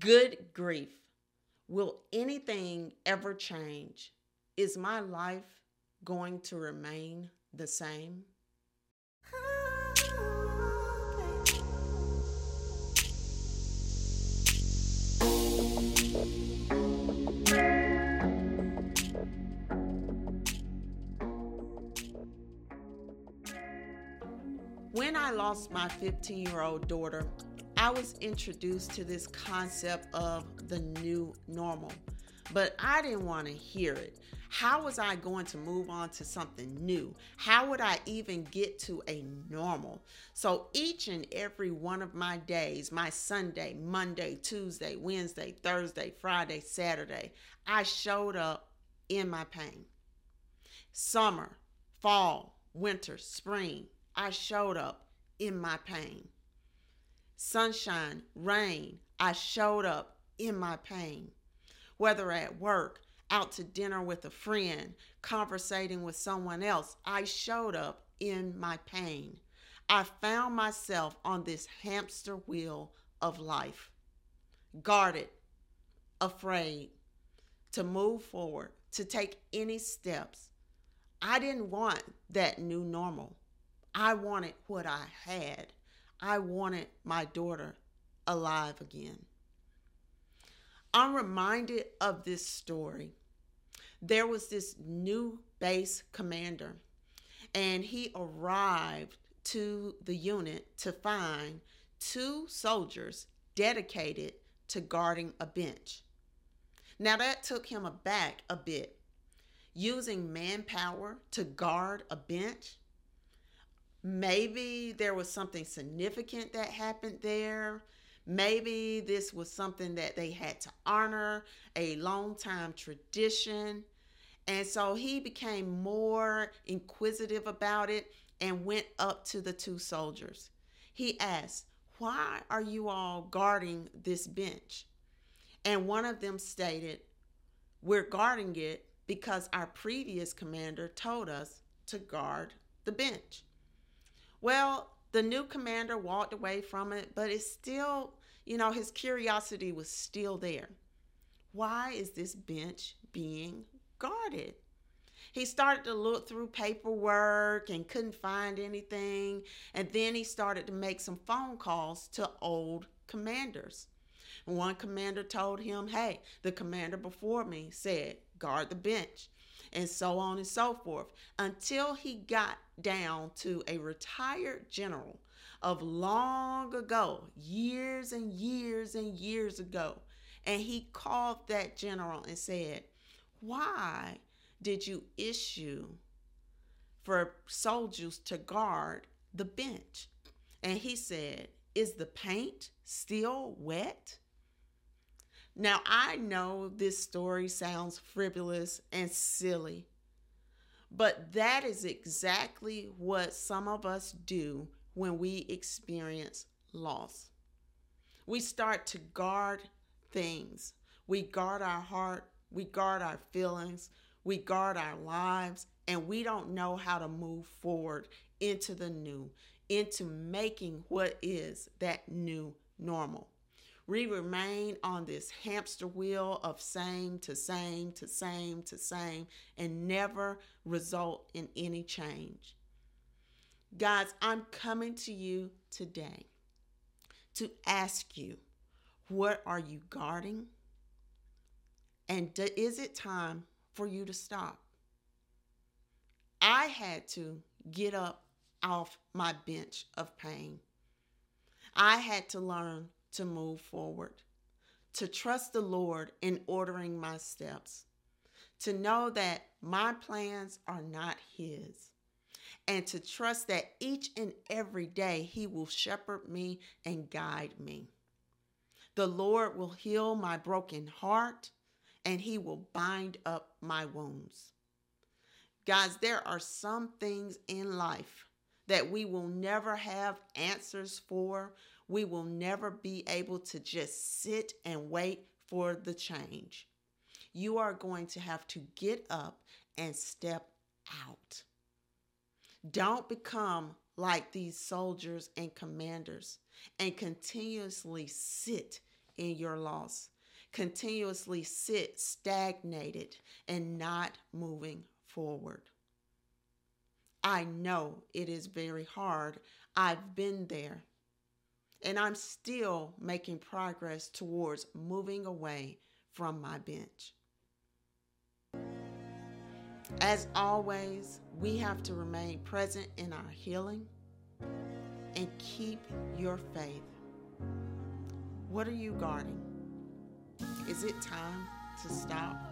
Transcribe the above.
Good grief. Will anything ever change? Is my life going to remain the same? When I lost my 15 year old daughter, I was introduced to this concept of the new normal, but I didn't want to hear it. How was I going to move on to something new? How would I even get to a normal? So each and every one of my days, my Sunday, Monday, Tuesday, Wednesday, Thursday, Friday, Saturday, I showed up in my pain. Summer, fall, winter, spring, I showed up in my pain sunshine, rain, I showed up in my pain. Whether at work, out to dinner with a friend, conversating with someone else, I showed up in my pain. I found myself on this hamster wheel of life, guarded, afraid to move forward, to take any steps. I didn't want that new normal. I wanted what I had. I wanted my daughter alive again. I'm reminded of this story. There was this new base commander, and he arrived to the unit to find two soldiers dedicated to guarding a bench. Now, that took him aback a bit. Using manpower to guard a bench maybe there was something significant that happened there. Maybe this was something that they had to honor, a long time tradition. And so he became more inquisitive about it and went up to the two soldiers. He asked, Why are you all guarding this bench? And one of them stated, We're guarding it because our previous commander told us to guard the bench. Well, the new commander walked away from it, but it's still, you know, his curiosity was still there. Why is this bench being guarded? He started to look through paperwork and couldn't find anything. And then he started to make some phone calls to old commanders. One commander told him, Hey, the commander before me said, guard the bench and so on and so forth, until he got down to a retired general of long ago, years and years and years ago. And he called that general and said, Why did you issue for soldiers to guard the bench? And he said, Is the paint still wet? Now, I know this story sounds frivolous and silly, but that is exactly what some of us do when we experience loss. We start to guard things. We guard our heart, we guard our feelings, we guard our lives, and we don't know how to move forward into the new, into making what is that new normal. We remain on this hamster wheel of same to same to same to same and never result in any change. Guys, I'm coming to you today to ask you what are you guarding? And is it time for you to stop? I had to get up off my bench of pain. I had to learn to move forward, to trust the Lord in ordering my steps, to know that my plans are not His, and to trust that each and every day He will shepherd me and guide me. The Lord will heal my broken heart and He will bind up my wounds. Guys, there are some things in life that we will never have answers for we will never be able to just sit and wait for the change. You are going to have to get up and step out. Don't become like these soldiers and commanders and continuously sit in your loss, continuously sit stagnated and not moving forward. I know it is very hard. I've been there. And I'm still making progress towards moving away from my bench. As always, we have to remain present in our healing and keep your faith. What are you guarding? Is it time to stop?